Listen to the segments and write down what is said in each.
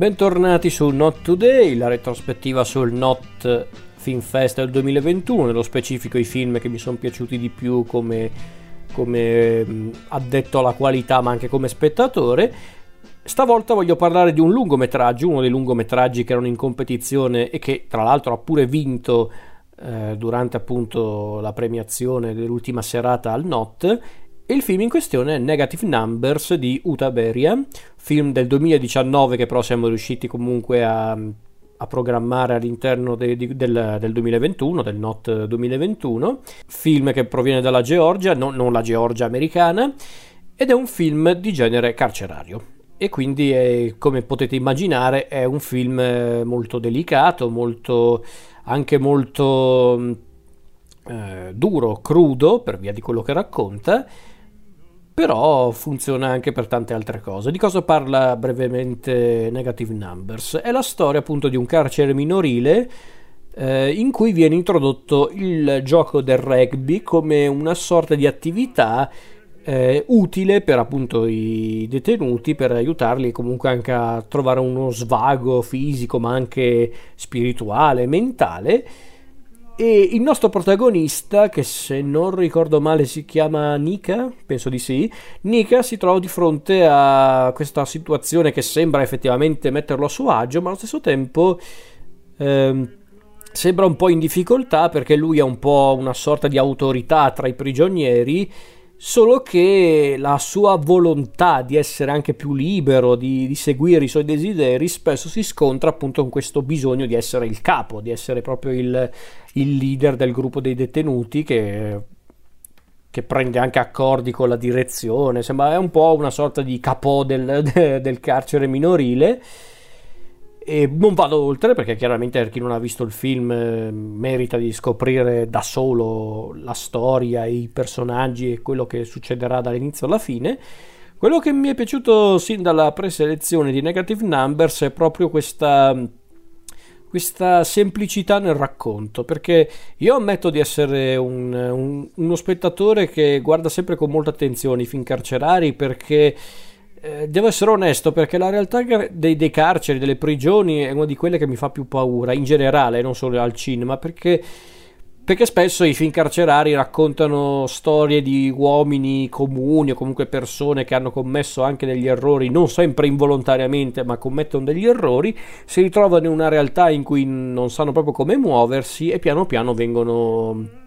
Bentornati su Not Today, la retrospettiva sul Not Film Fest del 2021, nello specifico i film che mi sono piaciuti di più come, come addetto alla qualità ma anche come spettatore. Stavolta voglio parlare di un lungometraggio, uno dei lungometraggi che erano in competizione e che tra l'altro ha pure vinto eh, durante appunto la premiazione dell'ultima serata al Not il film in questione è Negative Numbers di Uta Beria, film del 2019 che però siamo riusciti comunque a, a programmare all'interno de, de, del, del, 2021, del NOT 2021, film che proviene dalla Georgia, no, non la Georgia americana, ed è un film di genere carcerario. E quindi, è, come potete immaginare, è un film eh, molto delicato, molto, anche molto eh, duro, crudo, per via di quello che racconta, però funziona anche per tante altre cose. Di cosa parla brevemente Negative Numbers? È la storia appunto di un carcere minorile eh, in cui viene introdotto il gioco del rugby come una sorta di attività eh, utile per appunto i detenuti per aiutarli comunque anche a trovare uno svago fisico ma anche spirituale, mentale e il nostro protagonista, che se non ricordo male si chiama Nika, penso di sì, Nika si trova di fronte a questa situazione che sembra effettivamente metterlo a suo agio, ma allo stesso tempo ehm, sembra un po' in difficoltà perché lui ha un po' una sorta di autorità tra i prigionieri solo che la sua volontà di essere anche più libero, di, di, seguire i suoi desideri, spesso si scontra appunto con questo bisogno di essere il capo, di essere proprio il, il leader del gruppo dei detenuti che, che, prende anche accordi con la direzione, sembra è un po' una sorta di capo del, del carcere minorile e non vado oltre perché chiaramente per chi non ha visto il film eh, merita di scoprire da solo la storia, i personaggi e quello che succederà dall'inizio alla fine. Quello che mi è piaciuto sin dalla preselezione di Negative Numbers è proprio questa, questa semplicità nel racconto, perché io ammetto di essere un, un, uno spettatore che guarda sempre con molta attenzione i film carcerari perché eh, devo essere onesto perché la realtà dei, dei, carceri, delle prigioni è una di quelle che mi fa più paura in generale, non solo al cinema, perché, perché spesso i film carcerari raccontano storie di uomini comuni o comunque persone che hanno commesso anche degli errori, non sempre involontariamente, ma commettono degli errori, si ritrovano in una realtà in cui non sanno proprio come muoversi e piano piano vengono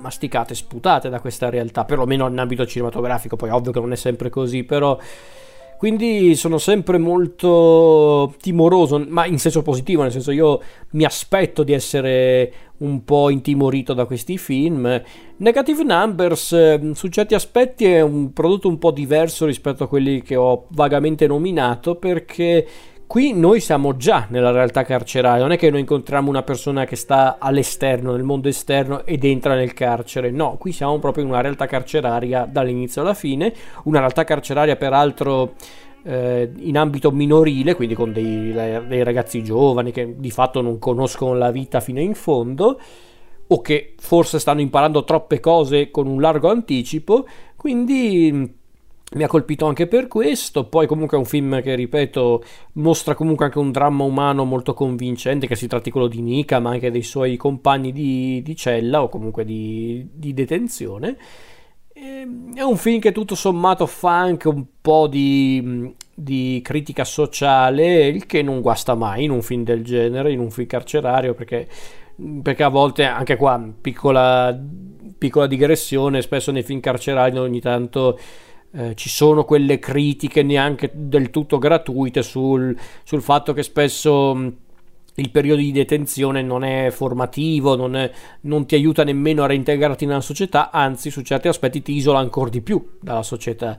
masticate, sputate da questa realtà, perlomeno in ambito cinematografico, poi ovvio che non è sempre così, però quindi sono sempre molto timoroso, ma in senso positivo, nel senso io mi aspetto di essere un po' intimorito da questi film. Negative Numbers ehm, su certi aspetti è un prodotto un po' diverso rispetto a quelli che ho vagamente nominato perché Qui noi siamo già nella realtà carceraria, non è che noi incontriamo una persona che sta all'esterno, nel mondo esterno ed entra nel carcere, no, qui siamo proprio in una realtà carceraria dall'inizio alla fine, una realtà carceraria peraltro eh, in ambito minorile, quindi con dei, dei ragazzi giovani che di fatto non conoscono la vita fino in fondo o che forse stanno imparando troppe cose con un largo anticipo, quindi mi ha colpito anche per questo. Poi, comunque, è un film che ripeto mostra comunque anche un dramma umano molto convincente. Che si tratti quello di Nika, ma anche dei suoi compagni di, di cella o comunque di, di, detenzione. Ehm, è un film che tutto sommato fa anche un po' di, di critica sociale, il che non guasta mai in un film del genere, in un film carcerario, perché, perché a volte anche qua piccola, piccola digressione, spesso nei film carcerari ogni tanto eh, ci sono quelle critiche neanche del tutto gratuite sul, sul fatto che spesso mh, il periodo di detenzione non è formativo, non, è, non, ti aiuta nemmeno a reintegrarti nella società, anzi su certi aspetti ti isola ancora di più dalla società.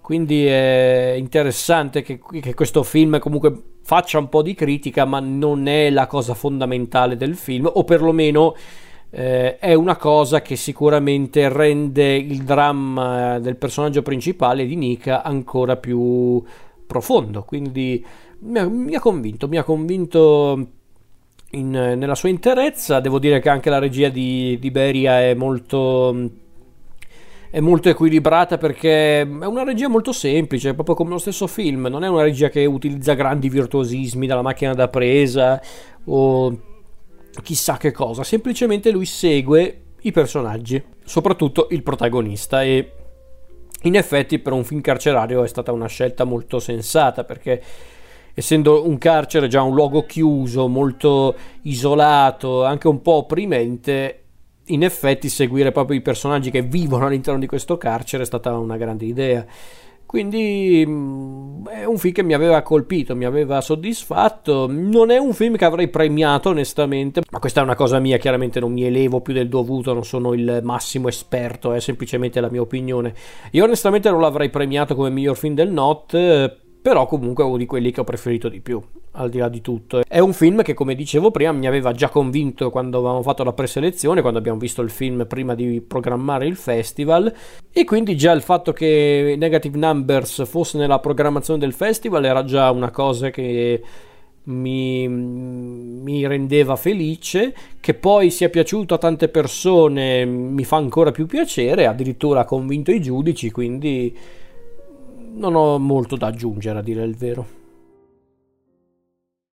Quindi è interessante che, che questo film comunque faccia un po' di critica, ma non è la cosa fondamentale del film, o perlomeno eh, è una cosa che sicuramente rende il dramma del personaggio principale di Nika ancora più profondo. Quindi mi ha, mi ha convinto, mi ha convinto in, nella sua interezza. Devo dire che anche la regia di, di Beria è molto è molto equilibrata perché è una regia molto semplice, proprio come lo stesso film, non è una regia che utilizza grandi virtuosismi dalla macchina da presa o chissà che cosa, semplicemente lui segue i personaggi, soprattutto il protagonista e in effetti per un film carcerario è stata una scelta molto sensata perché essendo un carcere già un luogo chiuso, molto isolato, anche un po' opprimente, in effetti seguire proprio i personaggi che vivono all'interno di questo carcere è stata una grande idea. Quindi mm, è un film che mi aveva colpito, mi aveva soddisfatto. Non è un film che avrei premiato onestamente, ma questa è una cosa mia, chiaramente non mi elevo più del dovuto, non sono il massimo esperto, è semplicemente la mia opinione. Io onestamente non l'avrei premiato come miglior film del Not però comunque è uno di quelli che ho preferito di più, al di là di tutto. È un film che, come dicevo prima, mi aveva già convinto quando avevamo fatto la preselezione, quando abbiamo visto il film prima di programmare il festival, e quindi già il fatto che Negative Numbers fosse nella programmazione del festival era già una cosa che mi, mi, rendeva felice, che poi sia piaciuto a tante persone mi fa ancora più piacere, addirittura ha convinto i giudici, quindi non ho molto da aggiungere a dire il vero.